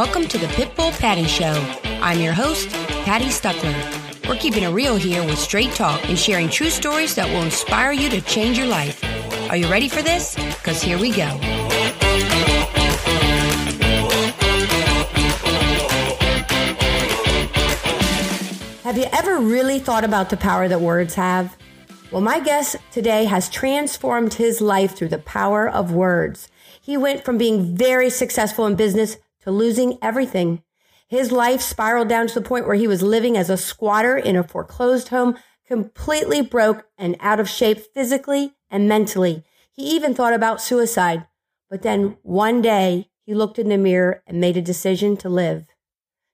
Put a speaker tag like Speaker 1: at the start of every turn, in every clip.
Speaker 1: welcome to the Pitbull Patty Show. I'm your host, Patty Stuckler. We're keeping it real here with straight talk and sharing true stories that will inspire you to change your life. Are you ready for this? Because here we go. Have you ever really thought about the power that words have? Well, my guest today has transformed his life through the power of words. He went from being very successful in business to losing everything. His life spiraled down to the point where he was living as a squatter in a foreclosed home, completely broke and out of shape physically and mentally. He even thought about suicide. But then one day he looked in the mirror and made a decision to live.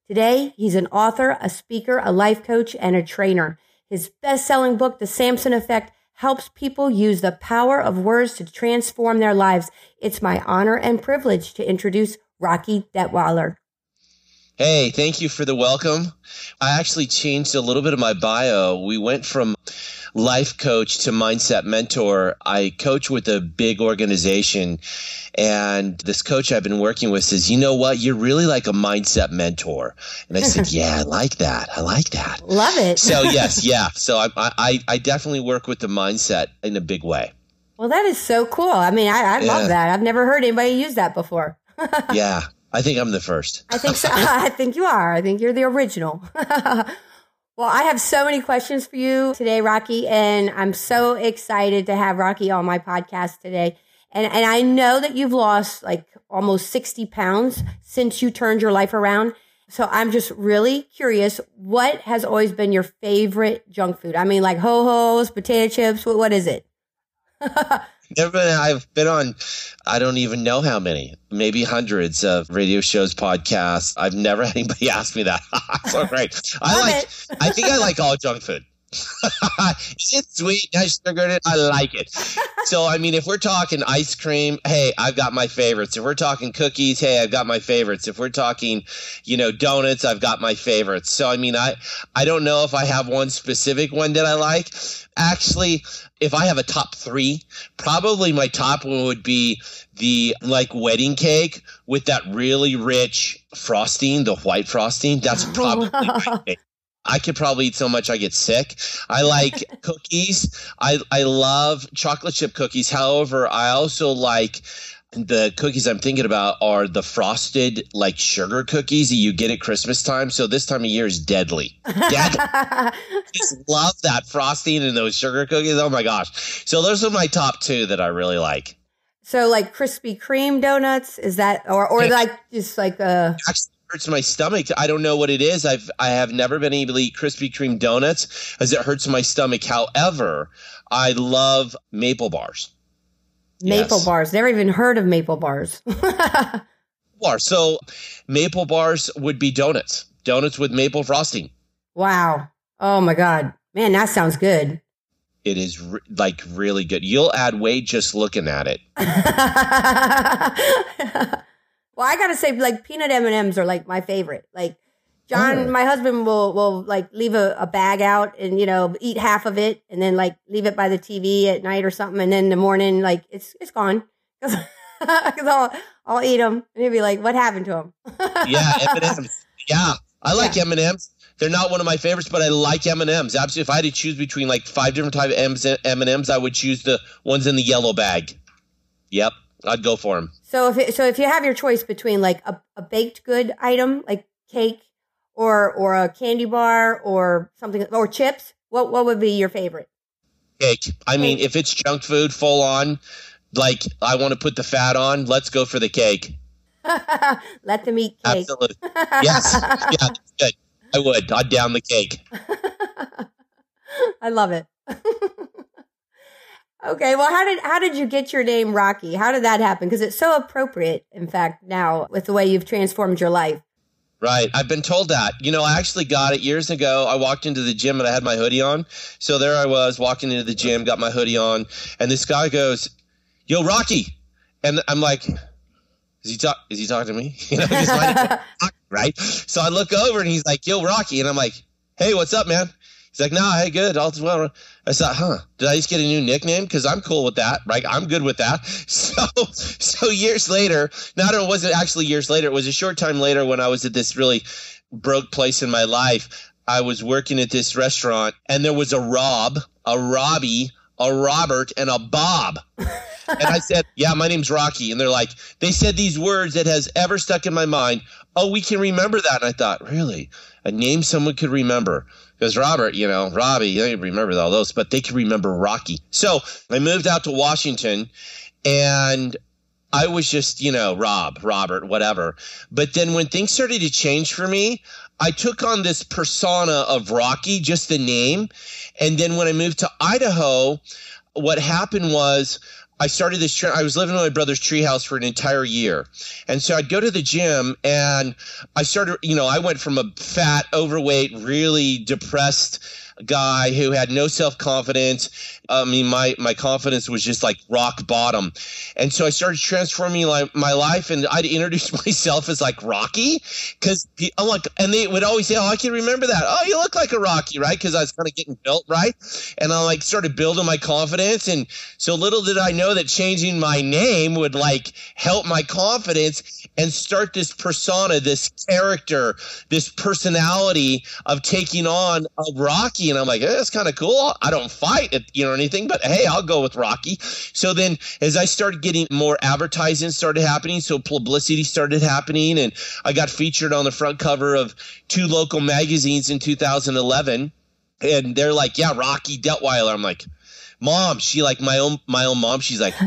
Speaker 1: Today, he's an author, a speaker, a life coach, and a trainer. His best selling book, The Samson Effect, helps people use the power of words to transform their lives. It's my honor and privilege to introduce Rocky Detwiler.
Speaker 2: Hey, thank you for the welcome. I actually changed a little bit of my bio. We went from life coach to mindset mentor. I coach with a big organization, and this coach I've been working with says, You know what? You're really like a mindset mentor. And I said, Yeah, I like that. I like that.
Speaker 1: Love it.
Speaker 2: so, yes, yeah. So I, I, I definitely work with the mindset in a big way.
Speaker 1: Well, that is so cool. I mean, I, I yeah. love that. I've never heard anybody use that before.
Speaker 2: Yeah. I think I'm the first.
Speaker 1: I think so. I think you are. I think you're the original. well, I have so many questions for you today, Rocky, and I'm so excited to have Rocky on my podcast today. And and I know that you've lost like almost 60 pounds since you turned your life around. So I'm just really curious, what has always been your favorite junk food? I mean, like ho-hos, potato chips, what, what is it?
Speaker 2: Never I've been on, I don't even know how many, maybe hundreds of radio shows, podcasts. I've never had anybody ask me that. so great. I like, I think I like all junk food. it's sweet. I sugared it. I like it. so, I mean, if we're talking ice cream, hey, I've got my favorites. If we're talking cookies, hey, I've got my favorites. If we're talking, you know, donuts, I've got my favorites. So, I mean, I, I don't know if I have one specific one that I like. Actually, if I have a top three, probably my top one would be the like wedding cake with that really rich frosting, the white frosting. That's probably my I could probably eat so much I get sick. I like cookies. I I love chocolate chip cookies. However, I also like the cookies I'm thinking about are the frosted like sugar cookies that you get at Christmas time. So this time of year is deadly. Deadly. Just love that frosting and those sugar cookies. Oh my gosh. So those are my top two that I really like.
Speaker 1: So like Krispy Kreme donuts, is that or or like just like uh, a
Speaker 2: Actually, hurts my stomach. I don't know what it is. I've I have never been able to eat Krispy Kreme donuts as it hurts my stomach. However, I love maple bars.
Speaker 1: Maple yes. bars. Never even heard of maple bars.
Speaker 2: bar. So maple bars would be donuts. Donuts with maple frosting.
Speaker 1: Wow. Oh my god. Man, that sounds good.
Speaker 2: It is re- like really good. You'll add weight just looking at it.
Speaker 1: Well, I gotta say, like peanut M and M's are like my favorite. Like John, oh. my husband will will like leave a, a, bag out and you know eat half of it and then like leave it by the TV at night or something, and then in the morning like it's it's gone because I'll I'll eat them and he'll be like, "What happened to him?"
Speaker 2: yeah, M and M's. Yeah, I like M and M's. They're not one of my favorites, but I like M and M's. Absolutely, if I had to choose between like five different type of M and M's, I would choose the ones in the yellow bag. Yep. I'd go for them.
Speaker 1: So if it, so if you have your choice between like a, a baked good item like cake or or a candy bar or something or chips, what what would be your favorite?
Speaker 2: Cake. I mean, if it's junk food full on, like I want to put the fat on, let's go for the cake.
Speaker 1: Let them eat cake.
Speaker 2: Absolutely. Yes. yeah, good. I would. I'd down the cake.
Speaker 1: I love it. Okay, well, how did how did you get your name Rocky? How did that happen? Because it's so appropriate, in fact, now with the way you've transformed your life.
Speaker 2: Right. I've been told that. You know, I actually got it years ago. I walked into the gym and I had my hoodie on. So there I was walking into the gym, got my hoodie on, and this guy goes, "Yo, Rocky," and I'm like, "Is he talk? Is he talking to me?" You know, right? So I look over and he's like, "Yo, Rocky," and I'm like, "Hey, what's up, man?" He's like, no, hey, good. All well. I thought, huh? Did I just get a new nickname? Because I'm cool with that, right? I'm good with that. So, so years later, not it wasn't actually years later. It was a short time later when I was at this really broke place in my life. I was working at this restaurant, and there was a Rob, a Robbie, a Robert, and a Bob. and I said, "Yeah, my name's Rocky." And they're like, they said these words that has ever stuck in my mind. Oh, we can remember that. And I thought, really, a name someone could remember because Robert, you know, Robbie, they remember all those, but they can remember Rocky. So I moved out to Washington and I was just, you know, Rob, Robert, whatever. But then when things started to change for me, I took on this persona of Rocky, just the name. And then when I moved to Idaho, what happened was I started this. I was living in my brother's treehouse for an entire year, and so I'd go to the gym, and I started. You know, I went from a fat, overweight, really depressed guy who had no self confidence. I mean, my my confidence was just like rock bottom, and so I started transforming my, my life, and I'd introduce myself as like Rocky, because I'm like, and they would always say, "Oh, I can remember that. Oh, you look like a Rocky, right?" Because I was kind of getting built right, and I like started building my confidence, and so little did I know that changing my name would like help my confidence and start this persona, this character, this personality of taking on a Rocky and I'm like, eh, that's kind of cool. I don't fight, you know, anything, but hey, I'll go with Rocky. So then, as I started getting more advertising started happening, so publicity started happening, and I got featured on the front cover of two local magazines in 2011, and they're like, yeah, Rocky Detwiler. I'm like, mom, she like my own my own mom. She's like.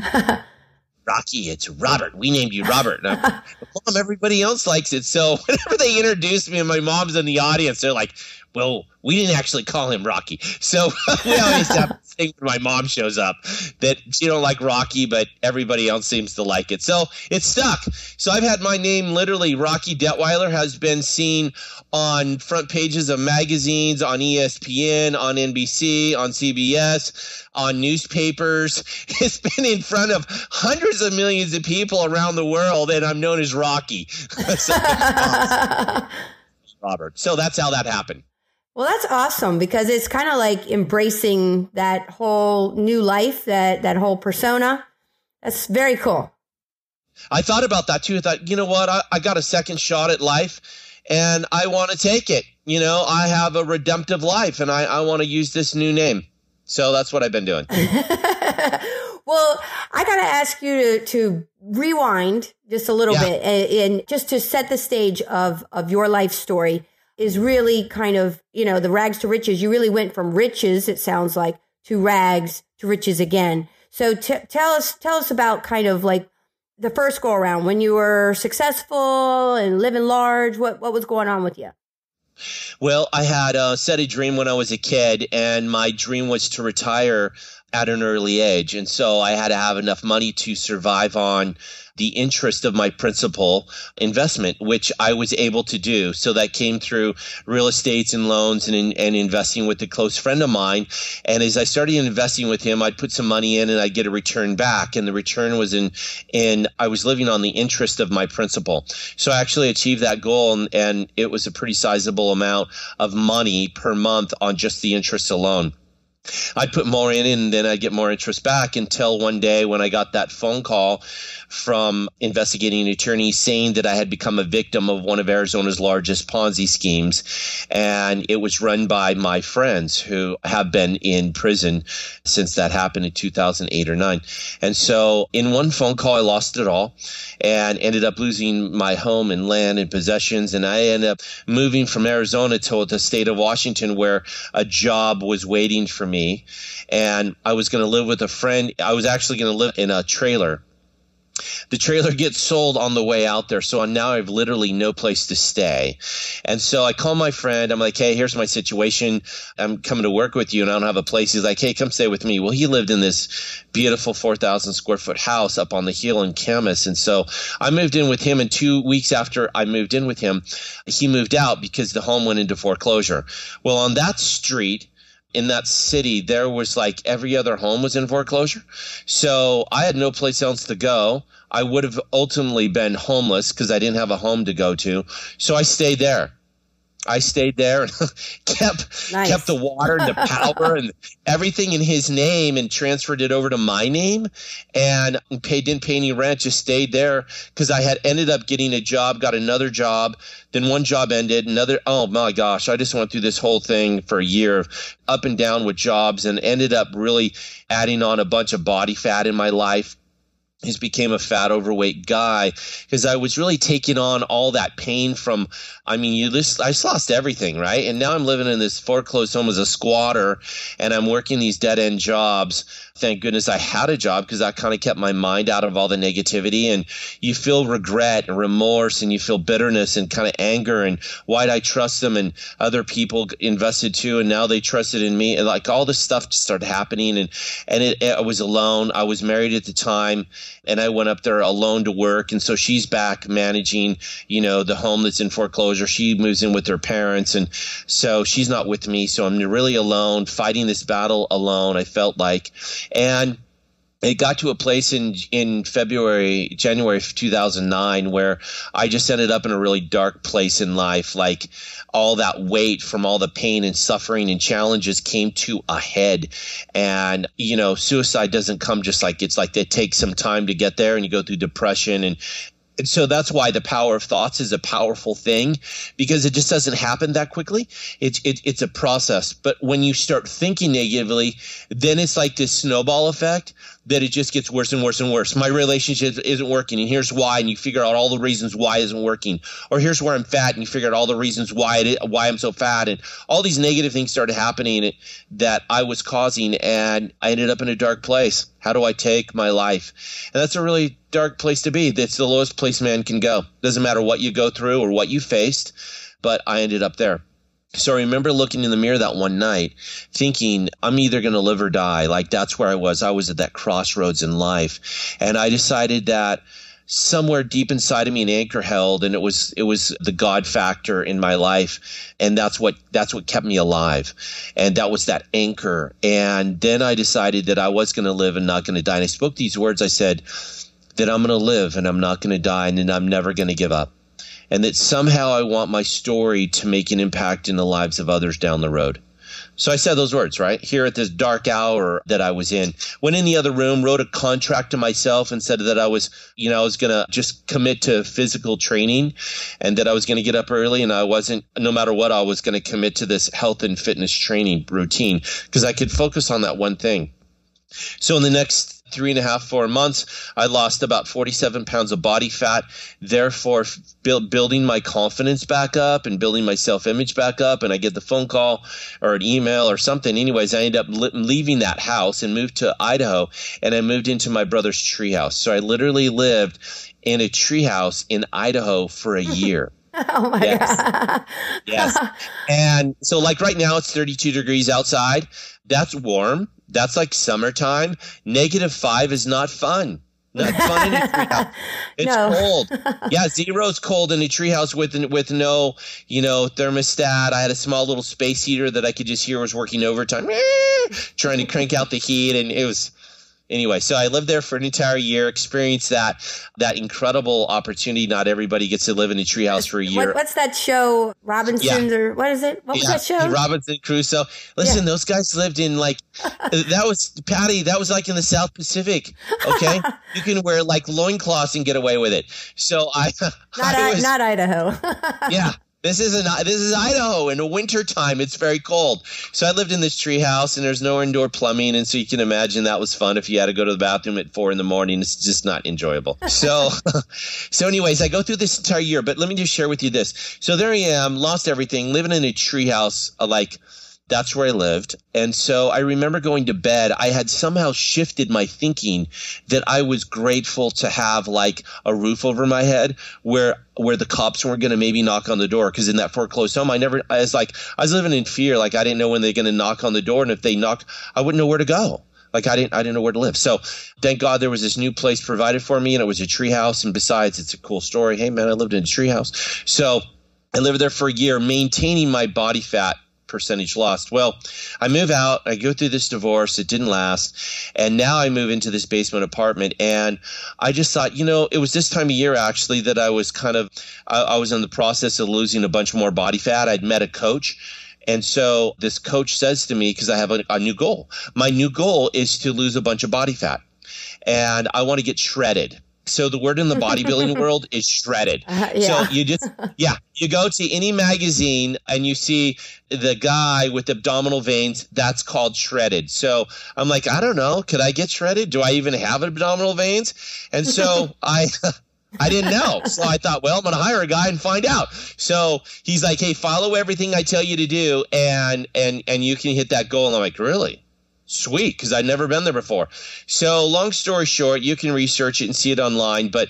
Speaker 2: Rocky, it's Robert. We named you Robert. And I'm, Mom, everybody else likes it. So whenever they introduce me and my mom's in the audience, they're like, well, we didn't actually call him Rocky. So we always have this thing when my mom shows up that she don't like Rocky, but everybody else seems to like it. So it's stuck. So I've had my name literally Rocky Detwiler has been seen on front pages of magazines, on ESPN, on NBC, on CBS, on newspapers. It's been in front of hundreds of millions of people around the world, and I'm known as Rocky. so, Robert. So that's how that happened.
Speaker 1: Well, that's awesome because it's kind of like embracing that whole new life, that that whole persona. That's very cool.
Speaker 2: I thought about that too. I thought, you know what? I, I got a second shot at life and I want to take it. You know, I have a redemptive life and I, I want to use this new name. So that's what I've been doing. well,
Speaker 1: I got to ask you to, to rewind just a little yeah. bit and, and just to set the stage of, of your life story is really kind of, you know, the rags to riches. You really went from riches, it sounds like, to rags to riches again. So t- tell us, tell us about kind of like the first go around when you were successful and living large. What what was going on with you?
Speaker 2: Well, I had uh, set a dream when I was a kid, and my dream was to retire at an early age. And so I had to have enough money to survive on the interest of my principal investment, which I was able to do. So that came through real estates and loans and, and investing with a close friend of mine. And as I started investing with him, I'd put some money in and I'd get a return back. And the return was in, and I was living on the interest of my principal. So I actually achieved that goal and, and it was a pretty sizable amount of money per month on just the interest alone. I'd put more in and then I'd get more interest back until one day when I got that phone call from investigating attorney saying that I had become a victim of one of Arizona's largest Ponzi schemes. And it was run by my friends who have been in prison since that happened in 2008 or 9. And so in one phone call, I lost it all and ended up losing my home and land and possessions. And I ended up moving from Arizona to the state of Washington where a job was waiting for me. And I was going to live with a friend. I was actually going to live in a trailer the trailer gets sold on the way out there. So now I have literally no place to stay. And so I call my friend. I'm like, hey, here's my situation. I'm coming to work with you and I don't have a place. He's like, hey, come stay with me. Well, he lived in this beautiful 4,000 square foot house up on the hill in Camas. And so I moved in with him. And two weeks after I moved in with him, he moved out because the home went into foreclosure. Well, on that street, in that city, there was like every other home was in foreclosure. So I had no place else to go. I would have ultimately been homeless because I didn't have a home to go to. So I stayed there. I stayed there and kept nice. kept the water and the power and everything in his name and transferred it over to my name. And paid didn't pay any rent just stayed there because I had ended up getting a job got another job. Then one job ended another oh my gosh I just went through this whole thing for a year up and down with jobs and ended up really adding on a bunch of body fat in my life just became a fat overweight guy because I was really taking on all that pain from I mean you just I just lost everything right? And now I'm living in this foreclosed home as a squatter and I'm working these dead end jobs thank goodness I had a job because that kind of kept my mind out of all the negativity. And you feel regret and remorse and you feel bitterness and kind of anger and why'd I trust them and other people invested too and now they trusted in me and like all this stuff just started happening and and it, it, I was alone. I was married at the time and I went up there alone to work and so she's back managing you know the home that's in foreclosure. She moves in with her parents and so she's not with me. So I'm really alone fighting this battle alone. I felt like and it got to a place in in February, January of 2009 where I just ended up in a really dark place in life. Like all that weight from all the pain and suffering and challenges came to a head. And, you know, suicide doesn't come just like it's like it takes some time to get there and you go through depression and, and so that's why the power of thoughts is a powerful thing because it just doesn't happen that quickly. It's it, it's a process. But when you start thinking negatively, then it's like this snowball effect that it just gets worse and worse and worse. My relationship isn't working, and here's why, and you figure out all the reasons why it isn't working. Or here's where I'm fat, and you figure out all the reasons why it why I'm so fat, and all these negative things started happening that I was causing, and I ended up in a dark place. How do I take my life? And that's a really dark place to be. That's the lowest place man can go. Doesn't matter what you go through or what you faced, but I ended up there. So I remember looking in the mirror that one night thinking, I'm either going to live or die. Like that's where I was. I was at that crossroads in life. And I decided that somewhere deep inside of me an anchor held and it was it was the god factor in my life. And that's what that's what kept me alive. And that was that anchor. And then i decided that i was going to live and not going to die. And i spoke these words. I said that i'm going to live and i'm not going to die and i'm never going to give up. And that somehow I want my story to make an impact in the lives of others down the road. So I said those words, right? Here at this dark hour that I was in. Went in the other room, wrote a contract to myself and said that I was, you know, I was going to just commit to physical training and that I was going to get up early and I wasn't, no matter what, I was going to commit to this health and fitness training routine because I could focus on that one thing. So in the next three and a half, four months, I lost about 47 pounds of body fat, therefore build, building my confidence back up and building my self image back up. And I get the phone call or an email or something. Anyways, I end up li- leaving that house and moved to Idaho and I moved into my brother's treehouse. So I literally lived in a treehouse in Idaho for a year.
Speaker 1: Oh my yes. God.
Speaker 2: yes. And so like right now it's 32 degrees outside. That's warm. That's like summertime. Negative five is not fun. Not fun in a treehouse. It's no. cold. Yeah, zero's cold in a treehouse with with no, you know, thermostat. I had a small little space heater that I could just hear was working overtime, trying to crank out the heat, and it was anyway, so I lived there for an entire year, experienced that that incredible opportunity. Not everybody gets to live in a treehouse for a year.
Speaker 1: What, what's that show, Robinson's yeah. or what is it? What was that show?
Speaker 2: Robinson Crusoe. Listen, yeah. those guys lived in like that was Patty. That was like in the South Pacific. Okay, you can wear like loincloths and get away with it. So I
Speaker 1: not I was, not Idaho.
Speaker 2: yeah. This is an this is Idaho in the winter time. It's very cold. So I lived in this tree house and there's no indoor plumbing, and so you can imagine that was fun if you had to go to the bathroom at four in the morning. It's just not enjoyable. So, so anyways, I go through this entire year. But let me just share with you this. So there I am, lost everything, living in a tree house, uh, like that's where I lived. And so I remember going to bed. I had somehow shifted my thinking that I was grateful to have like a roof over my head where where the cops weren't going to maybe knock on the door because in that foreclosed home I never I was like I was living in fear like I didn't know when they're going to knock on the door and if they knocked I wouldn't know where to go. Like I didn't I didn't know where to live. So thank God there was this new place provided for me and it was a treehouse and besides it's a cool story. Hey man, I lived in a treehouse. So I lived there for a year maintaining my body fat percentage lost. Well, I move out, I go through this divorce, it didn't last, and now I move into this basement apartment. And I just thought, you know, it was this time of year actually that I was kind of, I, I was in the process of losing a bunch more body fat. I'd met a coach. And so this coach says to me, because I have a, a new goal, my new goal is to lose a bunch of body fat and I want to get shredded. So the word in the bodybuilding world is shredded. Uh, yeah. So you just yeah, you go to any magazine and you see the guy with abdominal veins, that's called shredded. So I'm like, I don't know, could I get shredded? Do I even have abdominal veins? And so I I didn't know. So I thought, well, I'm going to hire a guy and find out. So he's like, "Hey, follow everything I tell you to do and and and you can hit that goal." And I'm like, "Really?" Sweet, because I'd never been there before. So, long story short, you can research it and see it online, but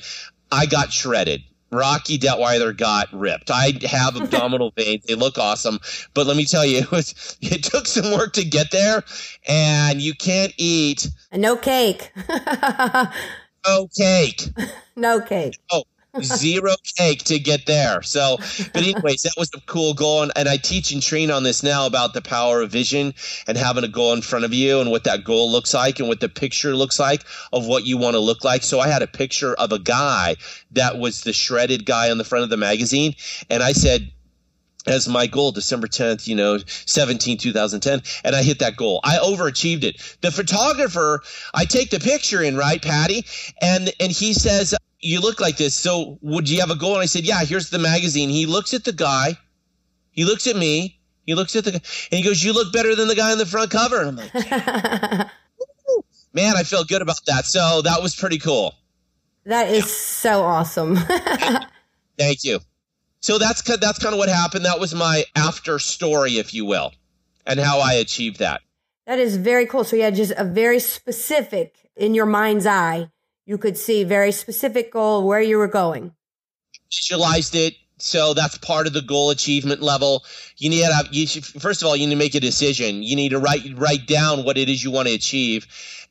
Speaker 2: I got shredded. Rocky Detwiler got ripped. I have abdominal veins; they look awesome, but let me tell you, it was it took some work to get there, and you can't eat
Speaker 1: no cake.
Speaker 2: no cake.
Speaker 1: no cake.
Speaker 2: Oh, zero cake to get there. So, but anyways, that was a cool goal, and, and I teach and train on this now about the power of vision and having a goal in front of you and what that goal looks like and what the picture looks like of what you want to look like. So I had a picture of a guy that was the shredded guy on the front of the magazine, and I said as my goal December 10th, you know, 17, 2010. And I hit that goal. I overachieved it. The photographer, I take the picture in, right, Patty? And, and he says, you look like this. So would you have a goal? And I said, yeah, here's the magazine. He looks at the guy. He looks at me. He looks at the guy and he goes, you look better than the guy on the front cover. And I'm like, man, I feel good about that. So that was pretty cool.
Speaker 1: That is yeah. so awesome.
Speaker 2: Thank you. So that's that's kind of what happened. That was my after story, if you will, and how I achieved that.
Speaker 1: That is very cool. So you had just a very specific in your mind's eye you could see very specific goal where you were going.
Speaker 2: Visualized it. So that's part of the goal achievement level. You need to have, you should, first of all, you need to make a decision. You need to write write down what it is you want to achieve,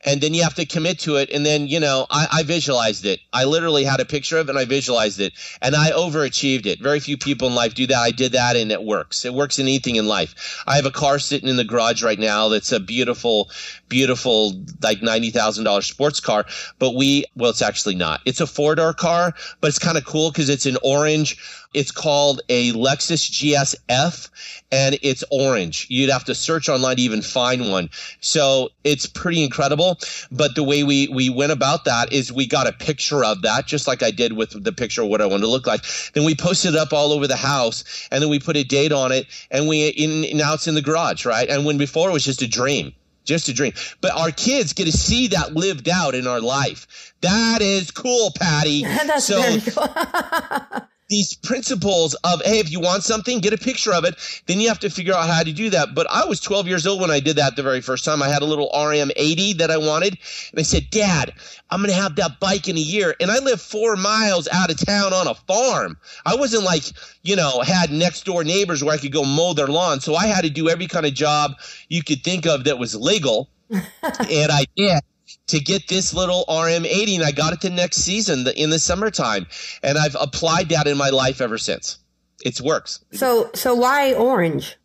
Speaker 2: and then you have to commit to it. And then, you know, I, I, visualized it. I literally had a picture of it and I visualized it and I overachieved it. Very few people in life do that. I did that and it works. It works in anything in life. I have a car sitting in the garage right now that's a beautiful, beautiful, like $90,000 sports car. But we, well, it's actually not. It's a four door car, but it's kind of cool because it's an orange. It's called a Lexus GSF and it's orange. You'd have to search online to even find one. So it's pretty incredible but the way we we went about that is we got a picture of that, just like I did with the picture of what I wanted to look like. Then we posted it up all over the house, and then we put a date on it, and we in, now it's in the garage, right? And when before it was just a dream just a dream. But our kids get to see that lived out in our life. That is cool, Patty.
Speaker 1: That's so, very cool.
Speaker 2: these principles of hey if you want something get a picture of it. Then you have to figure out how to do that. But i was 12 years old when i did that the very first time. I had a little rm 80 that i wanted. And i said dad i'm going to have that bike in a year. And i live four miles out of town on a farm. I wasn't like you know had next door neighbors where i could go mow their lawn. So i had to do every kind of job you could think of that was legal. And i did to get this little RM80, and I got it the next season in the summertime, and I've applied that in my life ever since. It works.
Speaker 1: So, so why orange?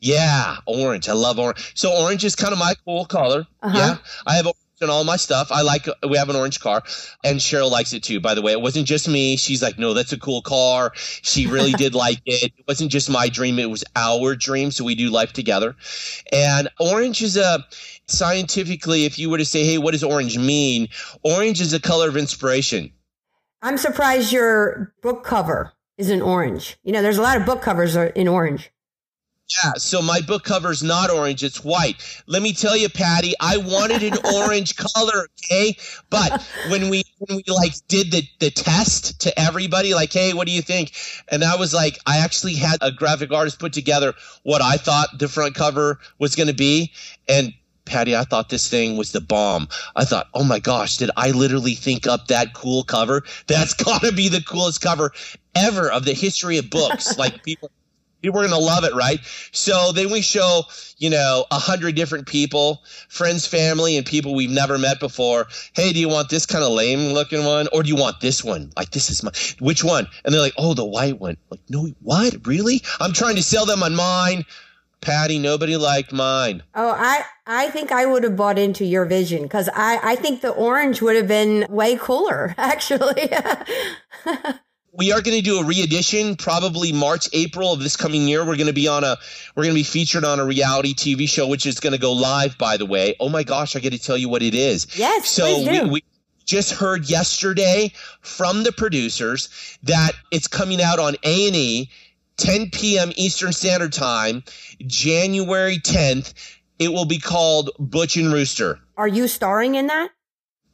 Speaker 2: Yeah, orange. I love orange. So orange is kind of my cool color. Uh-huh. Yeah, I have orange in all my stuff. I like. We have an orange car, and Cheryl likes it too. By the way, it wasn't just me. She's like, no, that's a cool car. She really did like it. It wasn't just my dream; it was our dream. So we do life together. And orange is a scientifically, if you were to say, hey, what does orange mean? Orange is a color of inspiration.
Speaker 1: I'm surprised your book cover isn't orange. You know, there's a lot of book covers in orange.
Speaker 2: Yeah, so my book cover is not orange, it's white. Let me tell you, Patty, I wanted an orange color, okay? But when we when we like did the the test to everybody, like, hey, what do you think? And I was like, I actually had a graphic artist put together what I thought the front cover was gonna be. And Patty, I thought this thing was the bomb. I thought, oh my gosh, did I literally think up that cool cover? That's got to be the coolest cover ever of the history of books. like people, people are going to love it, right? So then we show, you know, a hundred different people, friends, family, and people we've never met before. Hey, do you want this kind of lame looking one, or do you want this one? Like this is my which one? And they're like, oh, the white one. Like, no, what? Really? I'm trying to sell them on mine Patty, nobody liked mine.
Speaker 1: Oh, I I think I would have bought into your vision because I I think the orange would have been way cooler actually.
Speaker 2: we are going to do a re-edition probably march april of this coming year. We're going to be on a we're going to be featured on a reality tv show which is going to go live by the way. Oh my gosh i got to tell you what it is.
Speaker 1: Yes
Speaker 2: so
Speaker 1: we,
Speaker 2: we just heard yesterday from the producers that it's coming out on a&e 10 p.m eastern standard time january 10th it will be called butch and rooster.
Speaker 1: Are you starring in that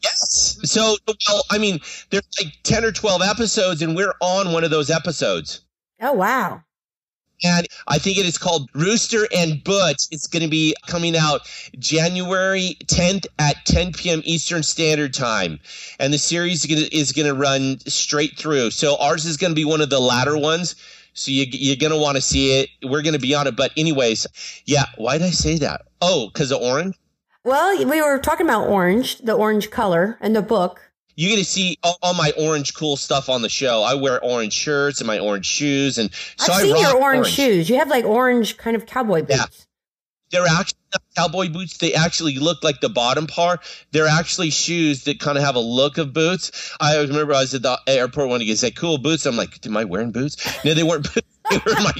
Speaker 2: Yes. So, well, I mean, there's like 10 or 12 episodes, and we're on one of those episodes.
Speaker 1: Oh, wow.
Speaker 2: And I think it is called Rooster and Butch. It's going to be coming out January 10th at 10 p.m. Eastern Standard Time. And the series is going to run straight through. So ours is going to be one of the latter ones. So you, you're going to want to see it. We're going to be on it. But, anyways, yeah, why did I say that? Oh, because of orange?
Speaker 1: Well, we were talking about orange, the orange color, and the book.
Speaker 2: You get to see all, all, my orange cool stuff on the show. I wear orange shirts and my orange shoes, and
Speaker 1: so I've I seen your orange, orange, shoes. You have like orange kind of cowboy boots. Yeah.
Speaker 2: They're actually not cowboy boots. They actually look like the bottom part. They're actually shoes that kind of have a look of boots. I remember I was at the airport when he said "cool boots." I'm like, "Am I wearing boots?" No, they weren't. they were my.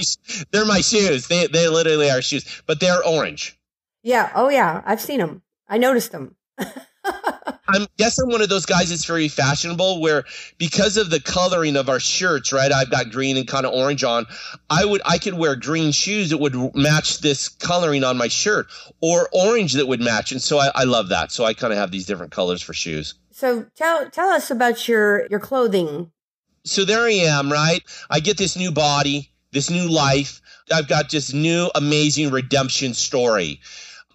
Speaker 2: They're my shoes. They they literally are shoes, but they're orange.
Speaker 1: Yeah. Oh, yeah. I've seen them. I noticed them.
Speaker 2: I'm guess I'm one of those guys that's very fashionable where because of the coloring of our shirts, right? I've got green and kind of orange on. I would I could wear green shoes that would match this coloring on my shirt or orange that would match. And so I, I love that. So I kind of have these different colors for shoes.
Speaker 1: So tell tell us about your your clothing.
Speaker 2: So there I am, right? I get this new body, this new life. I've got this new amazing redemption story.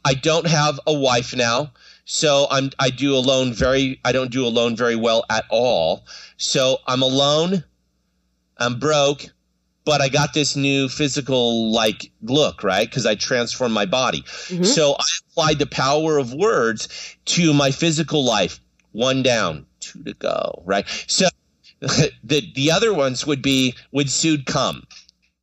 Speaker 2: I don't have a wife now. So I'm I do alone very I don't do alone very well at all. So I'm alone. I'm broke, but I got this new physical like look, right? Because I transformed my body. Mm-hmm. So I applied the power of words to my physical life. One down, two to go, right? So the the other ones would be would soon come.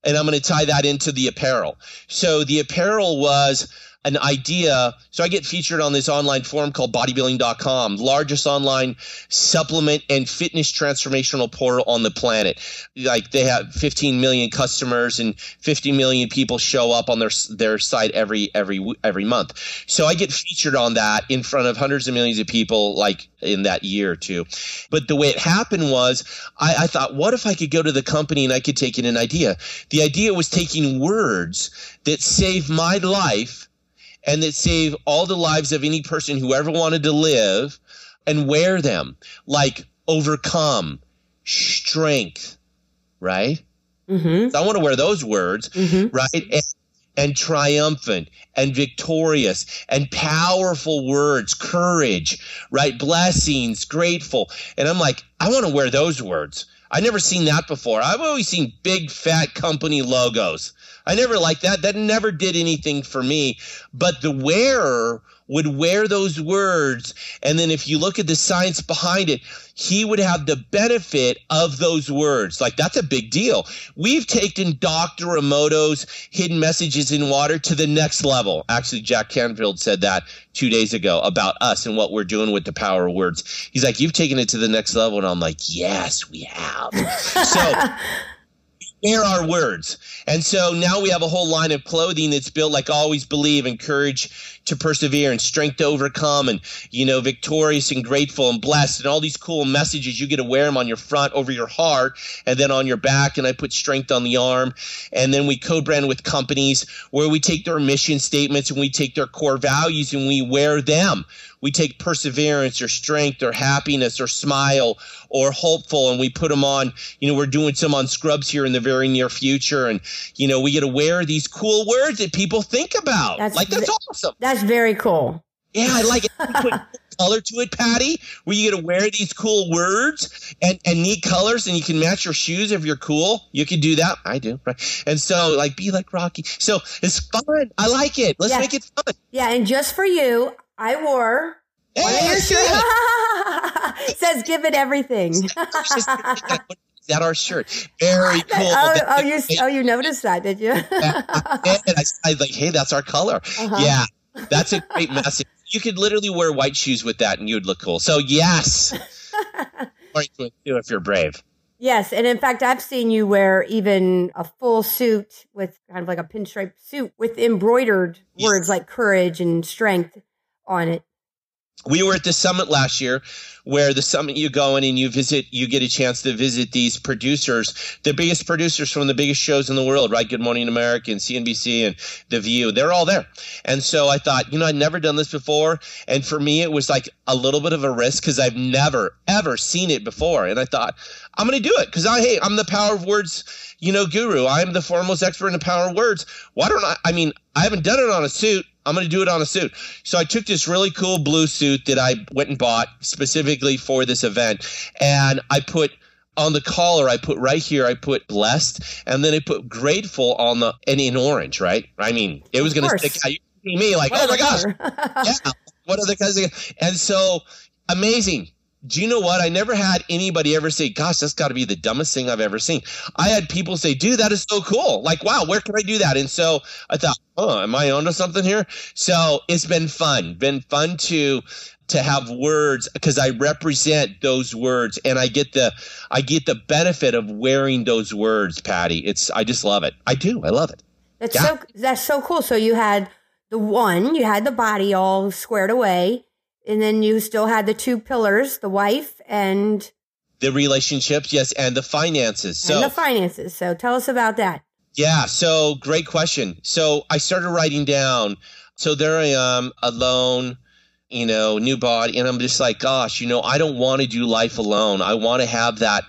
Speaker 2: And I'm going to tie that into the apparel. So the apparel was an idea. So I get featured on this online forum called bodybuilding.com, largest online supplement and fitness transformational portal on the planet. Like they have 15 million customers and 50 million people show up on their their site every every every month. So I get featured on that in front of hundreds of millions of people like in that year or two. But the way it happened was I, I thought, what if I could go to the company and I could take in an idea? The idea was taking words that saved my life and that save all the lives of any person who ever wanted to live and wear them like overcome, strength, right? Mm-hmm. So I want to wear those words, mm-hmm. right? And, and triumphant and victorious and powerful words, courage, right? Blessings, grateful. And I'm like, I want to wear those words. I've never seen that before. I've always seen big fat company logos. I never liked that. That never did anything for me. But the wearer would wear those words. And then if you look at the science behind it, he would have the benefit of those words. Like that's a big deal. We've taken Dr. Emoto's hidden messages in water to the next level. Actually, Jack Canfield said that two days ago about us and what we're doing with the power of words. He's like, You've taken it to the next level. And I'm like, Yes, we have. so Wear our words. And so now we have a whole line of clothing that's built like always believe and courage to persevere and strength to overcome and, you know, victorious and grateful and blessed and all these cool messages. You get to wear them on your front over your heart and then on your back. And I put strength on the arm. And then we co brand with companies where we take their mission statements and we take their core values and we wear them we take perseverance or strength or happiness or smile or hopeful and we put them on you know we're doing some on scrubs here in the very near future and you know we get to wear these cool words that people think about that's, like that's awesome
Speaker 1: that's very cool
Speaker 2: yeah i like it put color to it patty where you get to wear these cool words and and neat colors and you can match your shoes if you're cool you can do that i do right and so like be like rocky so it's fun i like it let's yeah. make it fun
Speaker 1: yeah and just for you I wore one of your shirts. says give it everything.
Speaker 2: that our shirt? Very cool.
Speaker 1: oh, oh, you, oh, you noticed that, did you?
Speaker 2: and I, I like, hey, that's our color. Uh-huh. Yeah, that's a great message. You could literally wear white shoes with that, and you'd look cool. So yes, too if you're brave.
Speaker 1: Yes, and in fact, I've seen you wear even a full suit with kind of like a pinstripe suit with embroidered yes. words like courage and strength on it
Speaker 2: we were at the summit last year where the summit you go in and you visit you get a chance to visit these producers. The biggest producers from the biggest shows in the world right? Good morning america and cnbc and the view they're all there. And so i thought you know i'd never done this before. And for me it was like a little bit of a risk because i've never ever seen it before. And i thought i'm going to do it because i hey i'm the power of words you know guru. I'm the foremost expert in the power of words. Why don't i i mean i haven't done it on a suit I'm going to do it on a suit. So I took this really cool blue suit that I went and bought specifically for this event, and I put on the collar, I put right here, I put blessed, and then I put grateful on the and in orange, right? I mean, it was going to stick out. You see me like, what oh my gosh, yeah. What are the kinds of and so amazing do you know what? I never had anybody ever say, gosh, that's got to be the dumbest thing I've ever seen. I had people say, dude, that is so cool. Like, wow, where can I do that? And so I thought, oh, am I onto something here? So it's been fun, been fun to to have words because I represent those words and I get the I get the benefit of wearing those words, Patty. It's I just love it. I do. I love it.
Speaker 1: That's yeah. so that's so cool. So you had the one, you had the body all squared away and then you still had the two pillars, the wife and
Speaker 2: the relationships, yes, and the finances. So
Speaker 1: and the finances. So tell us about that.
Speaker 2: Yeah, so great question. So I started writing down. So there I am, alone, you know, new body, and I'm just like, gosh, you know, I don't want to do life alone. I want to have that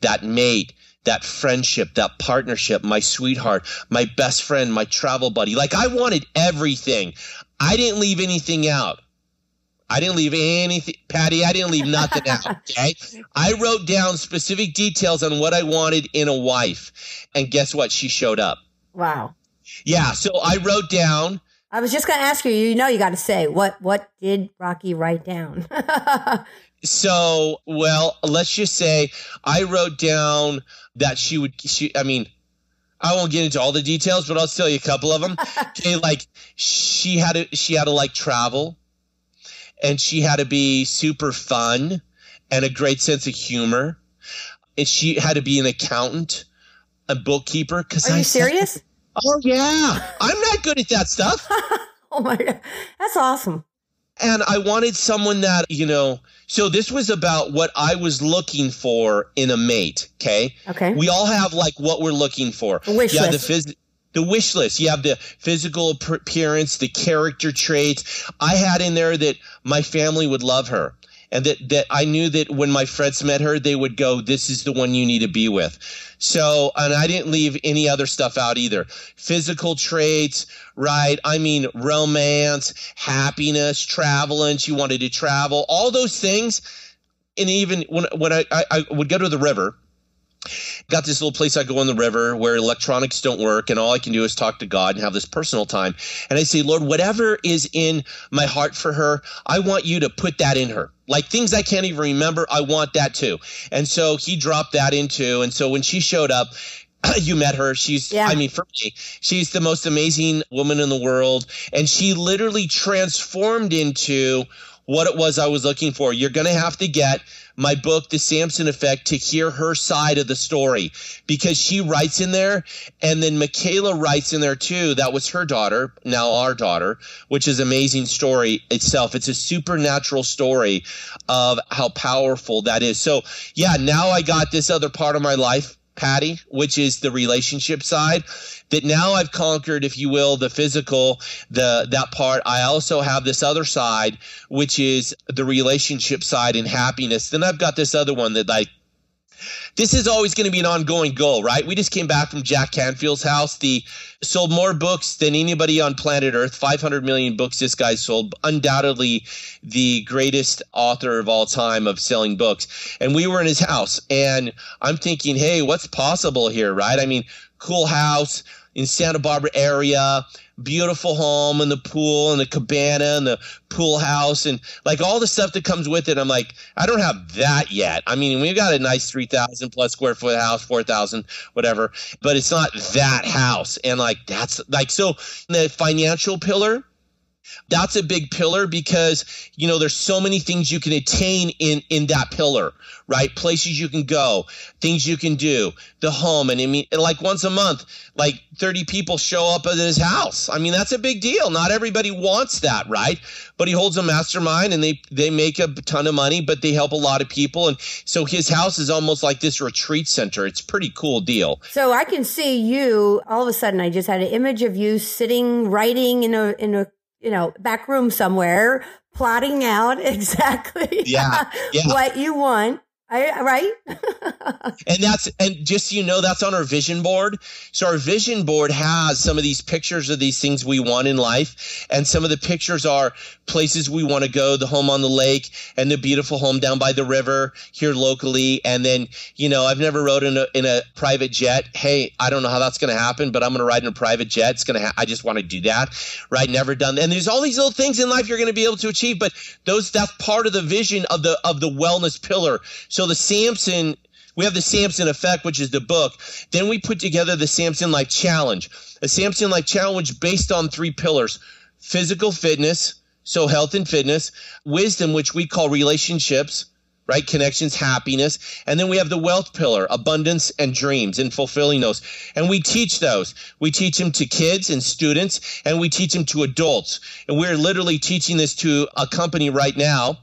Speaker 2: that mate, that friendship, that partnership, my sweetheart, my best friend, my travel buddy. Like I wanted everything. I didn't leave anything out. I didn't leave anything, Patty. I didn't leave nothing out. Okay. I wrote down specific details on what I wanted in a wife. And guess what? She showed up.
Speaker 1: Wow.
Speaker 2: Yeah. So I wrote down.
Speaker 1: I was just going to ask you, you know, you got to say, what, what did Rocky write down?
Speaker 2: so, well, let's just say I wrote down that she would, she, I mean, I won't get into all the details, but I'll tell you a couple of them. okay. Like she had to, she had to like travel and she had to be super fun and a great sense of humor. And she had to be an accountant, a bookkeeper. Cause
Speaker 1: Are
Speaker 2: I
Speaker 1: you serious? Said,
Speaker 2: oh yeah, I'm not good at that stuff.
Speaker 1: oh my god, that's awesome.
Speaker 2: And I wanted someone that you know. So this was about what I was looking for in a mate. Okay.
Speaker 1: Okay.
Speaker 2: We all have like what we're looking for.
Speaker 1: wish
Speaker 2: yeah,
Speaker 1: list.
Speaker 2: the phys- the wish list. You have the physical appearance, the character traits. I had in there that my family would love her. And that, that I knew that when my friends met her, they would go, this is the one you need to be with. So, and I didn't leave any other stuff out either. Physical traits, right? I mean, romance, happiness, traveling. She wanted to travel, all those things. And even when, when I, I, I would go to the river, got this little place I go on the river where electronics don't work and all I can do is talk to God and have this personal time. And I say, Lord, whatever is in my heart for her, I want you to put that in her. Like things I can't even remember, I want that too. And so he dropped that into. And so when she showed up, you met her. She's, yeah. I mean, for me, she's the most amazing woman in the world. And she literally transformed into what it was I was looking for. You're going to have to get my book, The Samson Effect, to hear her side of the story because she writes in there. And then Michaela writes in there too. That was her daughter, now our daughter, which is amazing story itself. It's a supernatural story of how powerful that is. So yeah, now I got this other part of my life Patty, which is the relationship side. That now I've conquered, if you will, the physical, the that part. I also have this other side, which is the relationship side and happiness. Then I've got this other one that like this is always going to be an ongoing goal, right? We just came back from Jack Canfield's house. The sold more books than anybody on planet Earth. 500 million books this guy sold. Undoubtedly the greatest author of all time of selling books. And we were in his house and I'm thinking, hey, what's possible here, right? I mean, cool house, in Santa Barbara area, beautiful home and the pool and the cabana and the pool house and like all the stuff that comes with it. I'm like, I don't have that yet. I mean, we've got a nice 3,000 plus square foot house, 4,000, whatever, but it's not that house. And like, that's like, so the financial pillar, that's a big pillar because you know there's so many things you can attain in in that pillar right? Places you can go things you can do the home. And i mean like once a month like 30 people show up at his house. I mean that's a big deal. Not everybody wants that right? But he holds a mastermind and they they make a ton of money but they help a lot of people. And so his house is almost like this retreat center. It's pretty cool deal.
Speaker 1: So i can see you all of a sudden i just had an image of you sitting writing in a in a you know, back room somewhere, plotting out exactly
Speaker 2: yeah, yeah.
Speaker 1: what you want I, right?
Speaker 2: and that's and just so you know that's on our vision board. So our vision board has some of these pictures of these things we want in life, and some of the pictures are places we want to go, the home on the lake, and the beautiful home down by the river here locally. And then you know I've never rode in a in a private jet. Hey, I don't know how that's going to happen, but I'm going to ride in a private jet. It's going to. Ha- I just want to do that. Right? Never done. That. And there's all these little things in life you're going to be able to achieve, but those that's part of the vision of the of the wellness pillar. So so the Samson, we have the Samson effect, which is the book. Then we put together the Samson Life Challenge, a Samson Life Challenge based on three pillars physical fitness, so health and fitness, wisdom, which we call relationships, right? Connections, happiness. And then we have the wealth pillar, abundance and dreams and fulfilling those. And we teach those. We teach them to kids and students, and we teach them to adults. And we're literally teaching this to a company right now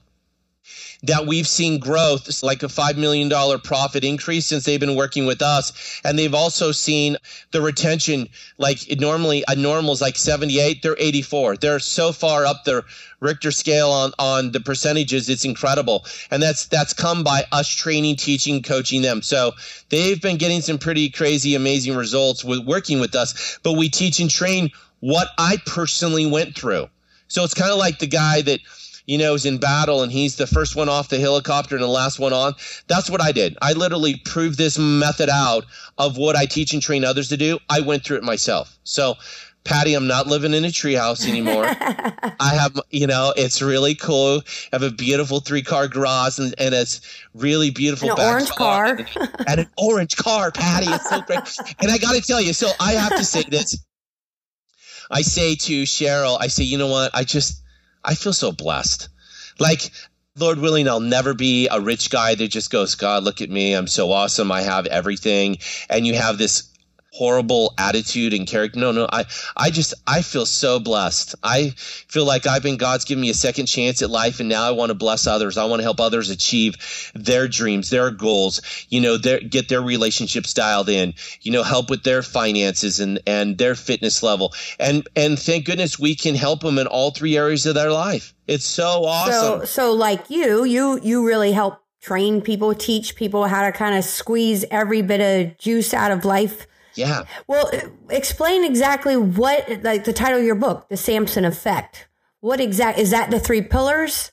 Speaker 2: that we've seen growth, like a $5 million profit increase since they've been working with us. And they've also seen the retention, like normally a normal is like 78, they're 84. They're so far up the Richter scale on, on the percentages. It's incredible. And that's, that's come by us training, teaching, coaching them. So they've been getting some pretty crazy, amazing results with working with us, but we teach and train what I personally went through. So it's kind of like the guy that you know, is in battle and he's the first one off the helicopter and the last one on. That's what I did. I literally proved this method out of what I teach and train others to do. I went through it myself. So, Patty, I'm not living in a treehouse anymore. I have, you know, it's really cool. I have a beautiful three car garage and, and it's really beautiful.
Speaker 1: An orange car.
Speaker 2: And, and, an orange car, Patty. It's so great. and I got to tell you, so I have to say this. I say to Cheryl, I say, you know what? I just, I feel so blessed. Like, Lord willing, I'll never be a rich guy that just goes, God, look at me. I'm so awesome. I have everything. And you have this horrible attitude and character. No, no, I, I just, I feel so blessed. I feel like I've been, God's given me a second chance at life and now I want to bless others. I want to help others achieve their dreams, their goals, you know, their, get their relationships dialed in, you know, help with their finances and, and their fitness level. And, and thank goodness we can help them in all three areas of their life. It's so awesome.
Speaker 1: So, so like you, you, you really help train people, teach people how to kind of squeeze every bit of juice out of life
Speaker 2: yeah.
Speaker 1: Well, explain exactly what, like the title of your book, The Samson Effect. What exact is that? The three pillars?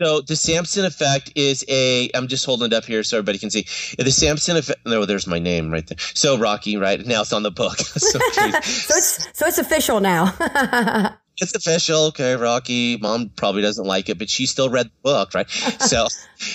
Speaker 2: So the Samson effect is a. I'm just holding it up here so everybody can see. The Samson effect. No, there's my name right there. So Rocky, right now it's on the book. so,
Speaker 1: so it's so it's official now.
Speaker 2: it's official. Okay, Rocky. Mom probably doesn't like it, but she still read the book, right? so,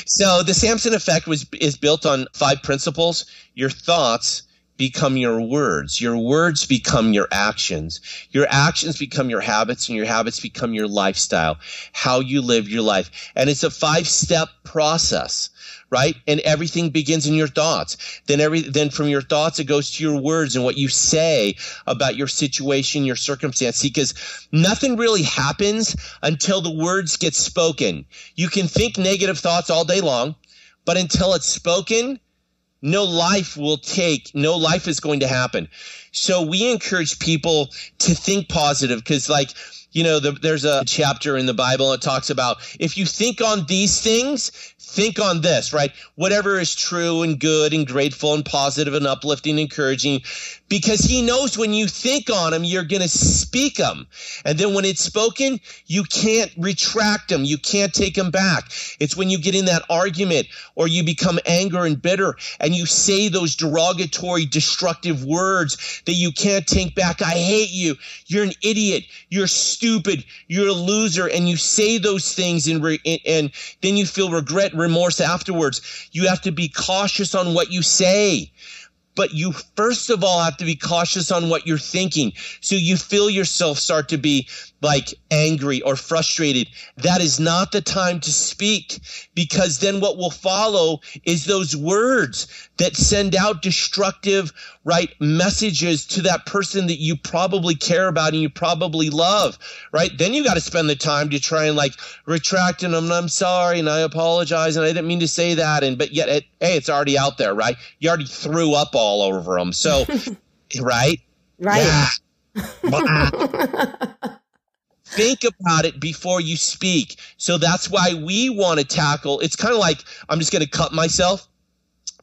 Speaker 2: so the Samson effect was is built on five principles: your thoughts, become your words. Your words become your actions. Your actions become your habits and your habits become your lifestyle, how you live your life. And it's a five step process, right? And everything begins in your thoughts. Then every, then from your thoughts, it goes to your words and what you say about your situation, your circumstance, because nothing really happens until the words get spoken. You can think negative thoughts all day long, but until it's spoken, no life will take, no life is going to happen. So we encourage people to think positive because, like, you know, the, there's a chapter in the Bible that talks about if you think on these things, think on this, right? Whatever is true and good and grateful and positive and uplifting, and encouraging, because he knows when you think on him, you're going to speak them. And then when it's spoken, you can't retract them. You can't take them back. It's when you get in that argument or you become anger and bitter and you say those derogatory, destructive words that you can't take back. I hate you. You're an idiot. You're stupid. You're a loser. And you say those things and, re- and then you feel regret remorse afterwards. You have to be cautious on what you say. But you first of all have to be cautious on what you're thinking. So you feel yourself start to be like angry or frustrated. That is not the time to speak because then what will follow is those words that send out destructive, right, messages to that person that you probably care about and you probably love, right? Then you got to spend the time to try and like retract and I'm, I'm sorry and I apologize and I didn't mean to say that. And, but yet, it, hey, it's already out there, right? You already threw up all over them. So, right?
Speaker 1: Right.
Speaker 2: Yeah. think about it before you speak. So that's why we want to tackle. It's kind of like I'm just going to cut myself,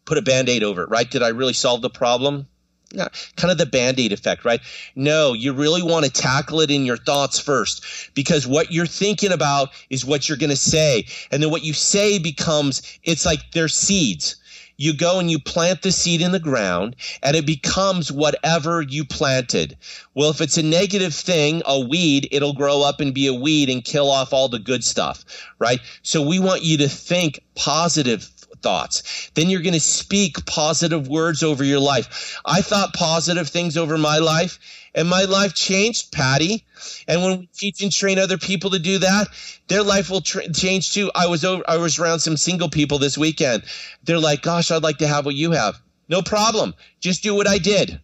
Speaker 2: put a band-aid over it, right? Did I really solve the problem? No, kind of the band-aid effect, right? No, you really want to tackle it in your thoughts first because what you're thinking about is what you're going to say. And then what you say becomes it's like they're seeds you go and you plant the seed in the ground and it becomes whatever you planted. Well, if it's a negative thing, a weed, it'll grow up and be a weed and kill off all the good stuff, right? So we want you to think positive thoughts. Then you're going to speak positive words over your life. I thought positive things over my life and my life changed, Patty. And when we teach and train other people to do that, their life will tra- change too. I was over, I was around some single people this weekend. They're like, "Gosh, I'd like to have what you have." No problem. Just do what I did.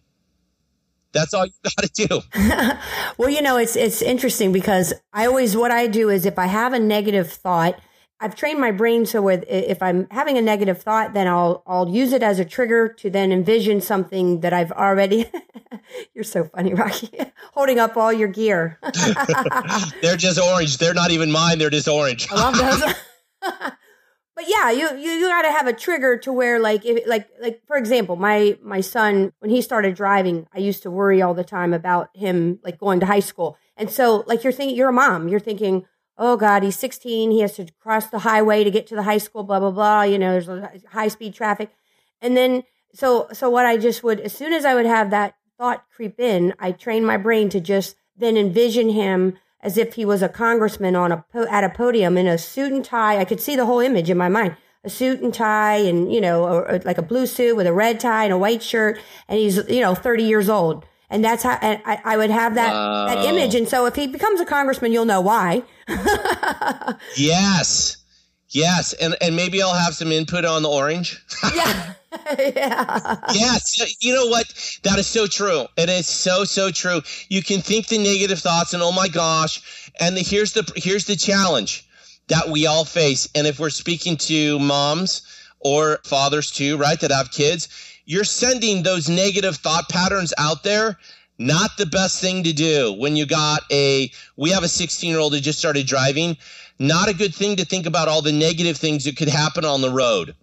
Speaker 2: That's all you got to do.
Speaker 1: well, you know, it's it's interesting because I always what I do is if I have a negative thought, I've trained my brain so with if I'm having a negative thought, then I'll I'll use it as a trigger to then envision something that I've already. You're so funny, Rocky. Holding up all your gear.
Speaker 2: They're just orange. They're not even mine. They're just orange. I love those.
Speaker 1: but yeah, you you, you got to have a trigger to where like if like like for example, my my son when he started driving, I used to worry all the time about him like going to high school. And so like you're thinking you're a mom, you're thinking oh God, he's 16. He has to cross the highway to get to the high school, blah, blah, blah. You know, there's high speed traffic. And then, so, so what I just would, as soon as I would have that thought creep in, I train my brain to just then envision him as if he was a congressman on a, at a podium in a suit and tie. I could see the whole image in my mind. A suit and tie and, you know, or, or like a blue suit with a red tie and a white shirt. And he's, you know, 30 years old and that's how and I, I would have that wow. that image. And so if he becomes a congressman, you'll know why.
Speaker 2: yes, yes, and and maybe I'll have some input on the orange.
Speaker 1: yeah. yeah.
Speaker 2: Yes. You know what? That is so true. It is so so true. You can think the negative thoughts and oh my gosh. And the, here's the here's the challenge that we all face. And if we're speaking to moms or fathers too, right, that have kids, you're sending those negative thought patterns out there not the best thing to do when you got a we have a 16 year old who just started driving. Not a good thing to think about all the negative things that could happen on the road.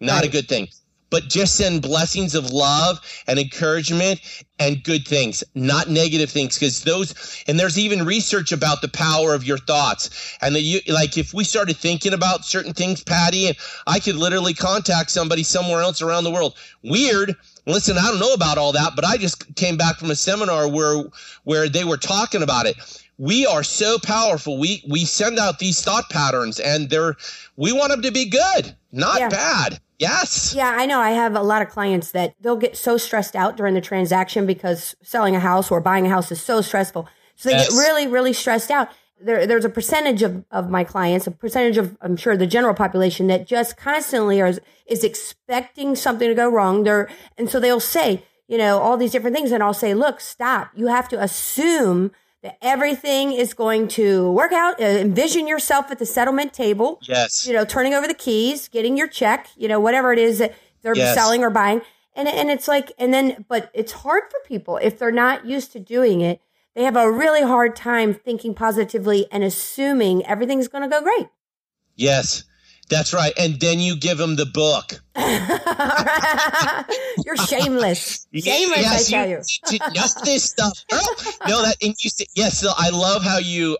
Speaker 2: Not right. a good thing but just send blessings of love and encouragement and good things, not negative things. Because those, and there's even research about the power of your thoughts. And that you, like, if we started thinking about certain things, Patty, and I could literally contact somebody somewhere else around the world. Weird. Listen, I don't know about all that, but I just came back from a seminar where where they were talking about it we are so powerful. We we send out these thought patterns, and they're we want them to be good, not yeah. bad. Yes.
Speaker 1: Yeah, I know. I have a lot of clients that they'll get so stressed out during the transaction because selling a house or buying a house is so stressful. So they yes. get really, really stressed out. There, there's a percentage of, of my clients, a percentage of, I'm sure, the general population that just constantly are, is expecting something to go wrong. They're, and so they'll say, you know, all these different things. And I'll say, look, stop. You have to assume that everything is going to work out. Uh, envision yourself at the settlement table.
Speaker 2: Yes.
Speaker 1: You know, turning over the keys, getting your check, you know, whatever it is that they're yes. selling or buying. And, and it's like, and then, but it's hard for people if they're not used to doing it. they have a really hard time thinking positively and assuming everything's going to go great.
Speaker 2: Yes. That's right. And then you give them the book.
Speaker 1: You're shameless. Shameless, yes, I tell you.
Speaker 2: you just this stuff. no, that and you say, yes, I love how you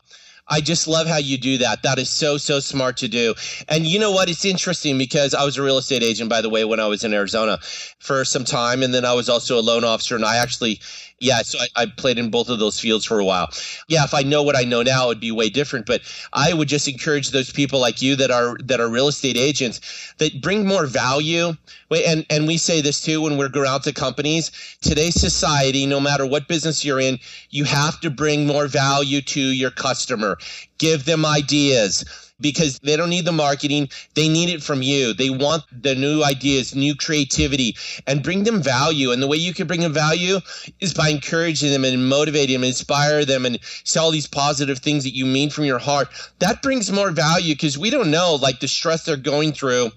Speaker 2: I just love how you do that. That is so, so smart to do. And you know what? It's interesting because I was a real estate agent, by the way, when I was in Arizona for some time. And then I was also a loan officer. And I actually yeah, so I, I, played in both of those fields for a while. Yeah, if I know what I know now, it'd be way different. But I would just encourage those people like you that are that are real estate agents that bring more value. And and we say this too when we go out to companies. Today's society, no matter what business you're in, you have to bring more value to your customer. Give them ideas because they don't need the marketing. They need it from you. They want the new ideas, new creativity, and bring them value. And the way you can bring them value is by encouraging them and motivating them, inspire them, and sell these positive things that you mean from your heart. That brings more value because we don't know like the stress they're going through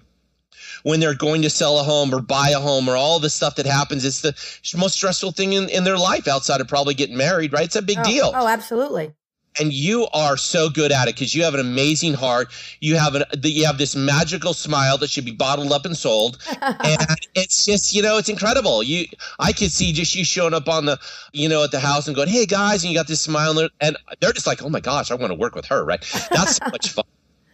Speaker 2: when they're going to sell a home or buy a home or all the stuff that happens. It's the most stressful thing in, in their life outside of probably getting married, right? It's a big
Speaker 1: oh,
Speaker 2: deal.
Speaker 1: Oh, absolutely
Speaker 2: and you are so good at it because you have an amazing heart. You have an you have this magical smile that should be bottled up and sold, and it's just you know it's incredible. You I could see just you showing up on the you know at the house and going, hey guys, and you got this smile, and they're just like, oh my gosh, I want to work with her, right? That's so much fun.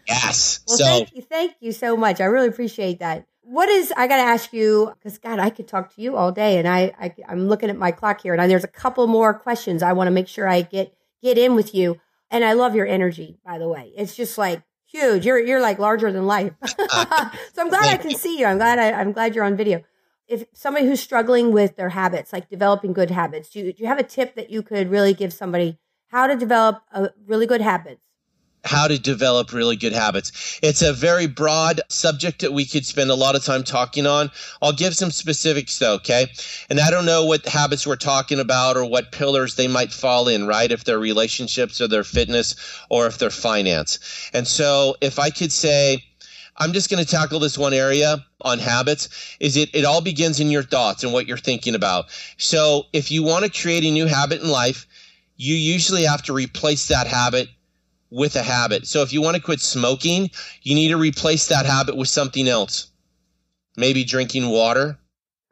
Speaker 2: Yes.
Speaker 1: Well, so, thank you, thank you so much. I really appreciate that. What is I got to ask you because God, I could talk to you all day, and I, I I'm looking at my clock here, and I, there's a couple more questions I want to make sure I get get in with you. And I love your energy, by the way. It's just like huge. You're you're like larger than life. so I'm glad I can see you. I'm glad I, I'm glad you're on video. If somebody who's struggling with their habits, like developing good habits, do you, do you have a tip that you could really give somebody how to develop a really good habits?
Speaker 2: How to develop really good habits. It's a very broad subject that we could spend a lot of time talking on. I'll give some specifics though, okay? And I don't know what habits we're talking about or what pillars they might fall in, right? If they're relationships or their fitness or if they're finance. And so if I could say, I'm just going to tackle this one area on habits is it it all begins in your thoughts and what you're thinking about. So if you want to create a new habit in life, you usually have to replace that habit with a habit. So if you want to quit smoking, you need to replace that habit with something else. Maybe drinking water.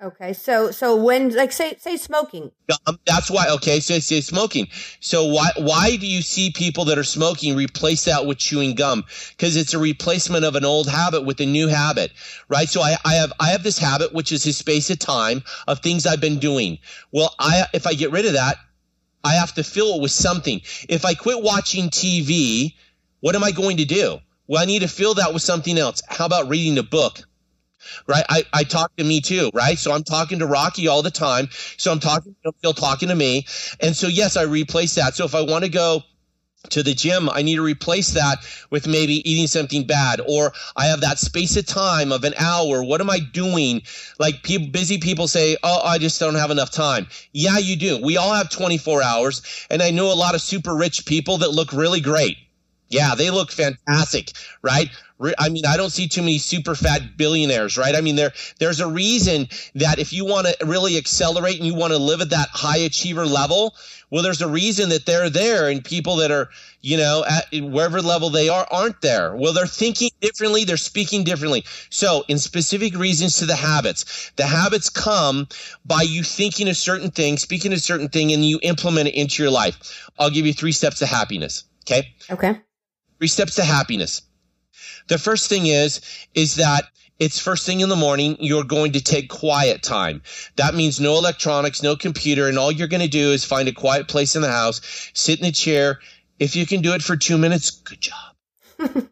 Speaker 1: Okay, so so when like say say smoking.
Speaker 2: Um, that's why. Okay, so say smoking. So why why do you see people that are smoking replace that with chewing gum? Because it's a replacement of an old habit with a new habit, right? So I, I have I have this habit which is a space of time of things I've been doing. Well, I if I get rid of that, I have to fill it with something. If I quit watching TV, what am I going to do? Well, I need to fill that with something else. How about reading a book? Right. I, I talk to me too. Right. So I'm talking to Rocky all the time. So I'm talking, still talking to me. And so, yes, I replace that. So if I want to go to the gym, I need to replace that with maybe eating something bad, or I have that space of time of an hour. What am I doing? Like busy people say, Oh, I just don't have enough time. Yeah, you do. We all have 24 hours. And I know a lot of super rich people that look really great. Yeah, they look fantastic, right? I mean, I don't see too many super fat billionaires, right? I mean, there there's a reason that if you want to really accelerate and you want to live at that high achiever level, well, there's a reason that they're there, and people that are, you know, at wherever level they are aren't there. Well, they're thinking differently, they're speaking differently. So, in specific reasons to the habits, the habits come by you thinking a certain thing, speaking a certain thing, and you implement it into your life. I'll give you three steps to happiness. Okay.
Speaker 1: Okay.
Speaker 2: Three steps to happiness. The first thing is, is that it's first thing in the morning. You're going to take quiet time. That means no electronics, no computer. And all you're going to do is find a quiet place in the house, sit in a chair. If you can do it for two minutes, good job.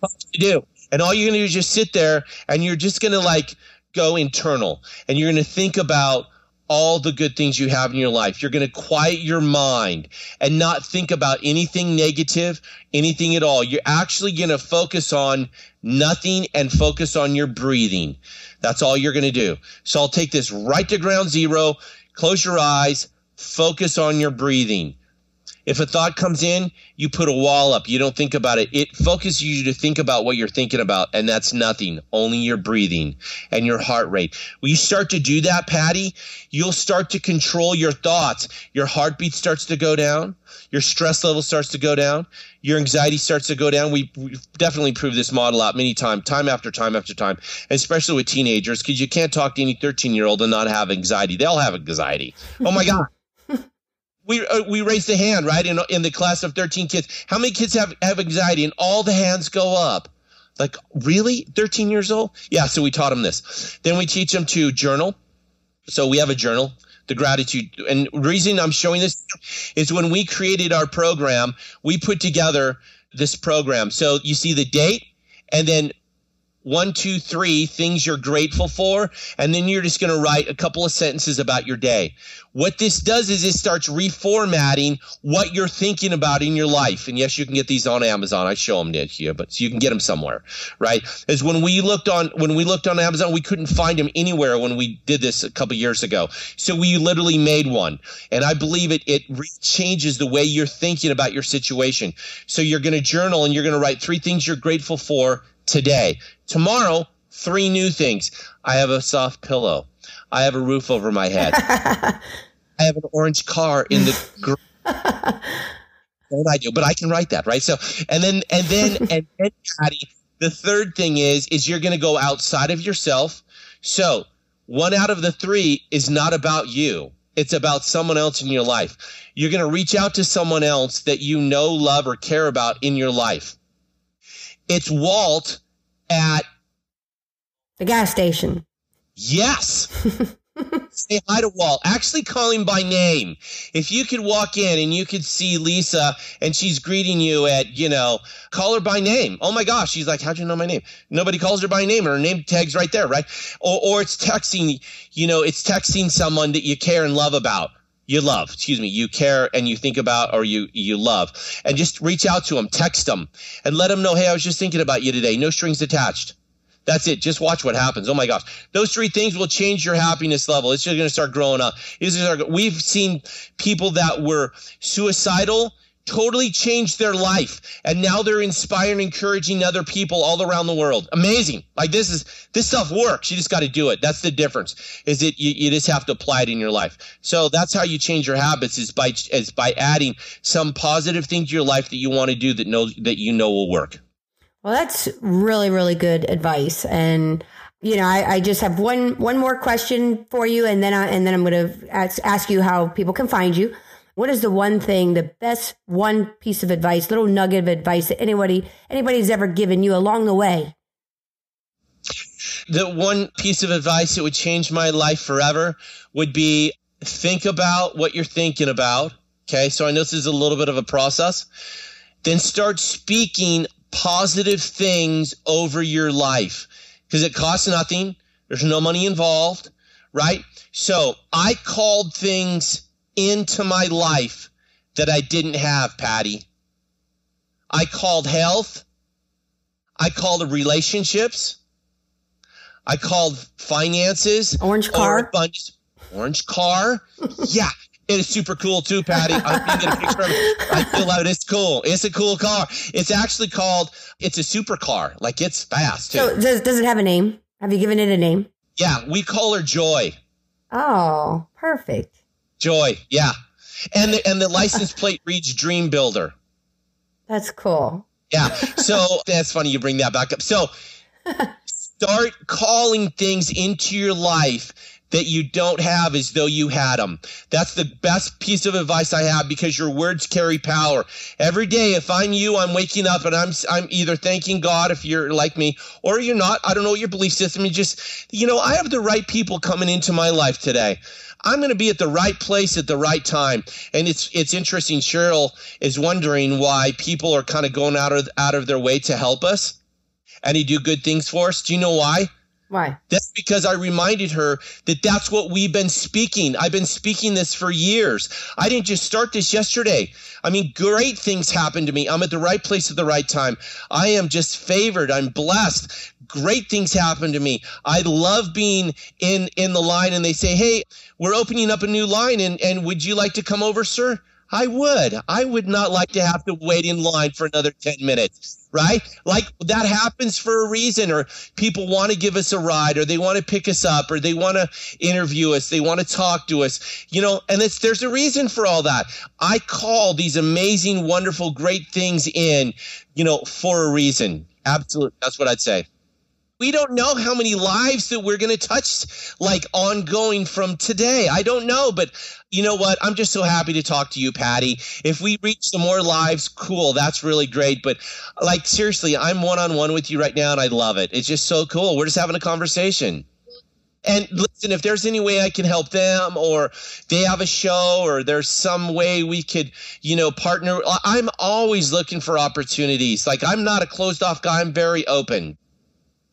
Speaker 2: what you do. And all you're going to do is just sit there and you're just going to like go internal and you're going to think about all the good things you have in your life. You're going to quiet your mind and not think about anything negative, anything at all. You're actually going to focus on nothing and focus on your breathing. That's all you're going to do. So I'll take this right to ground zero. Close your eyes, focus on your breathing. If a thought comes in, you put a wall up. You don't think about it. It focuses you to think about what you're thinking about, and that's nothing, only your breathing and your heart rate. When you start to do that, Patty, you'll start to control your thoughts. Your heartbeat starts to go down. Your stress level starts to go down. Your anxiety starts to go down. We, have definitely proved this model out many times, time after time after time, especially with teenagers, because you can't talk to any 13 year old and not have anxiety. They'll have anxiety. Oh my God we uh, we raised the hand right in in the class of 13 kids. How many kids have have anxiety? And all the hands go up. Like really, 13 years old? Yeah. So we taught them this. Then we teach them to journal. So we have a journal. The gratitude and reason I'm showing this is when we created our program, we put together this program. So you see the date, and then one, two, three things you're grateful for, and then you're just going to write a couple of sentences about your day. What this does is it starts reformatting what you're thinking about in your life. And yes, you can get these on Amazon. I show them to you, but you can get them somewhere, right? Is when we looked on when we looked on Amazon, we couldn't find them anywhere when we did this a couple years ago. So we literally made one, and I believe it it changes the way you're thinking about your situation. So you're going to journal and you're going to write three things you're grateful for today. Tomorrow, three new things. I have a soft pillow. I have a roof over my head. I have an orange car in the. Gr- what I do, but I can write that, right? So, and then, and then, and then, Patty, the third thing is, is you're going to go outside of yourself. So, one out of the three is not about you. It's about someone else in your life. You're going to reach out to someone else that you know, love, or care about in your life. It's Walt at
Speaker 1: the gas station.
Speaker 2: Yes. Say hi to Walt. Actually, call him by name. If you could walk in and you could see Lisa and she's greeting you at, you know, call her by name. Oh my gosh. She's like, how'd you know my name? Nobody calls her by name and her name tag's right there, right? Or, or it's texting, you know, it's texting someone that you care and love about you love excuse me you care and you think about or you you love. And just reach out to them text them and let them know hey i was just thinking about you today. No strings attached. That's it. Just watch what happens. Oh my gosh. Those three things will change your happiness level. It's just going to start growing up. We've seen people that were suicidal totally changed their life. And now they're inspiring encouraging other people all around the world. Amazing. Like this is this stuff works. You just got to do it. That's the difference. Is it you, you, just have to apply it in your life. So that's how you change your habits is by is by adding some positive thing to your life that you want to do that know that you know will work.
Speaker 1: Well that's really really good advice. And you know, I, I, just have one one more question for you, and then I, and then I'm going to ask, ask you how people can find you. What is the one thing, the best one piece of advice, little nugget of advice that anybody anybody's ever given you along the way?
Speaker 2: The one piece of advice that would change my life forever would be think about what you're thinking about. Okay, so I know this is a little bit of a process. Then start speaking positive things over your life because it costs nothing. There's no money involved, right? So I called things into my life that I didn't have, Patty. I called health. I called relationships. I called finances.
Speaker 1: Orange car.
Speaker 2: Orange car. yeah. It is super cool too, Patty. I'm a picture of it. I feel like it's cool. It's a cool car. It's actually called, it's a super car. Like it's fast too.
Speaker 1: So does, does it have a name? Have you given it a name?
Speaker 2: Yeah. We call her Joy.
Speaker 1: Oh, perfect.
Speaker 2: Joy, yeah. And the and the license plate reads Dream Builder.
Speaker 1: That's cool.
Speaker 2: Yeah. So that's funny you bring that back up. So start calling things into your life that you don't have as though you had them. That's the best piece of advice I have because your words carry power. Every day, if I'm you, I'm waking up and I'm I'm either thanking God if you're like me or you're not. I don't know what your belief system. You just, you know, I have the right people coming into my life today. I'm going to be at the right place at the right time. And it's it's interesting. Cheryl is wondering why people are kind of going out of out of their way to help us and he do good things for us. Do you know why?
Speaker 1: Why?
Speaker 2: That's because I reminded her that that's what we've been speaking. I've been speaking this for years. I didn't just start this yesterday. I mean, great things happen to me. I'm at the right place at the right time. I am just favored. I'm blessed. Great things happen to me. I love being in in the line and they say, "Hey, we're opening up a new line and and would you like to come over, sir?" I would. I would not like to have to wait in line for another 10 minutes, right? Like that happens for a reason, or people want to give us a ride, or they want to pick us up, or they want to interview us, they want to talk to us, you know, and it's, there's a reason for all that. I call these amazing, wonderful, great things in, you know, for a reason. Absolutely. That's what I'd say we don't know how many lives that we're going to touch like ongoing from today. I don't know, but you know what? I'm just so happy to talk to you, Patty. If we reach some more lives, cool. That's really great. But like seriously, I'm one on one with you right now and I love it. It's just so cool. We're just having a conversation. And listen, if there's any way I can help them or they have a show or there's some way we could, you know, partner, I'm always looking for opportunities. Like I'm not a closed off guy. I'm very open.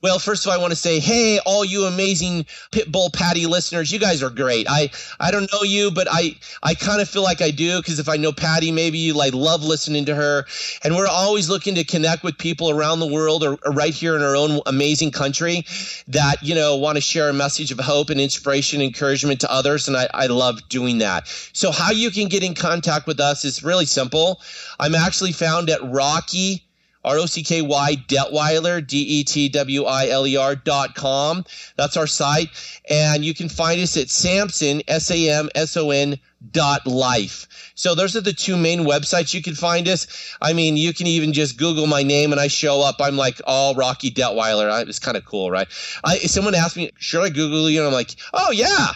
Speaker 2: Well, first of all, I want to say, hey, all you amazing Pitbull Patty listeners, you guys are great. I I don't know you, but I I kind of feel like I do because if I know Patty, maybe you like love listening to her. And we're always looking to connect with people around the world or, or right here in our own amazing country that you know want to share a message of hope and inspiration, and encouragement to others. And I I love doing that. So how you can get in contact with us is really simple. I'm actually found at Rocky R O C K Y Detwiler, D E T W I L E R dot com. That's our site. And you can find us at Samson, S A M S O N dot life. So those are the two main websites you can find us. I mean, you can even just Google my name and I show up. I'm like all Rocky Detwiler. It's kind of cool, right? I, someone asked me, should I Google you? And I'm like, oh yeah.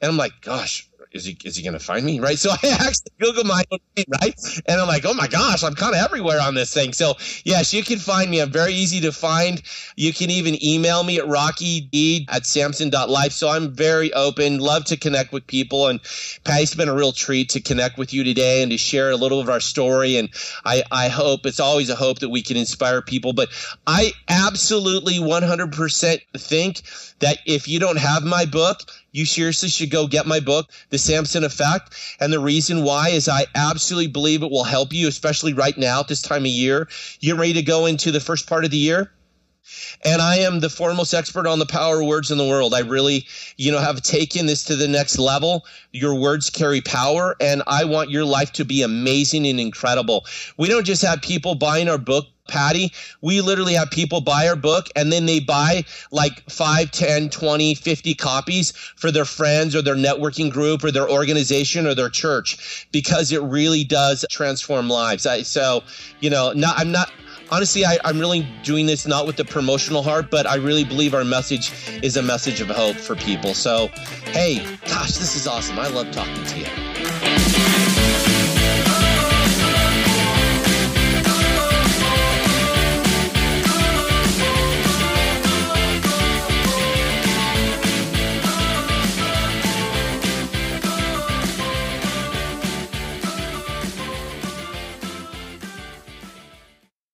Speaker 2: And I'm like, gosh, is he is he going to find me? Right. So I actually Google my own name, right? And I'm like, oh my gosh, I'm kind of everywhere on this thing. So yes, you can find me. I'm very easy to find. You can even email me at rockyd at samson.life. So I'm very open, love to connect with people. And Patty, it's been a real treat to connect with you today and to share a little of our story. And I, I hope it's always a hope that we can inspire people. But I absolutely 100% think that if you don't have my book, you seriously should go get my book, The Samson Effect. And the reason why is I absolutely believe it will help you, especially right now at this time of year. You're ready to go into the first part of the year. And I am the foremost expert on the power of words in the world. I really, you know, have taken this to the next level. Your words carry power, and I want your life to be amazing and incredible. We don't just have people buying our book Patty, we literally have people buy our book and then they buy like 5, 10, 20, 50 copies for their friends or their networking group or their organization or their church because it really does transform lives. I, so, you know, not, I'm not honestly, I, am really doing this not with the promotional heart, but I really believe our message is a message of hope for people. So, hey, gosh, this is awesome. I love talking to you.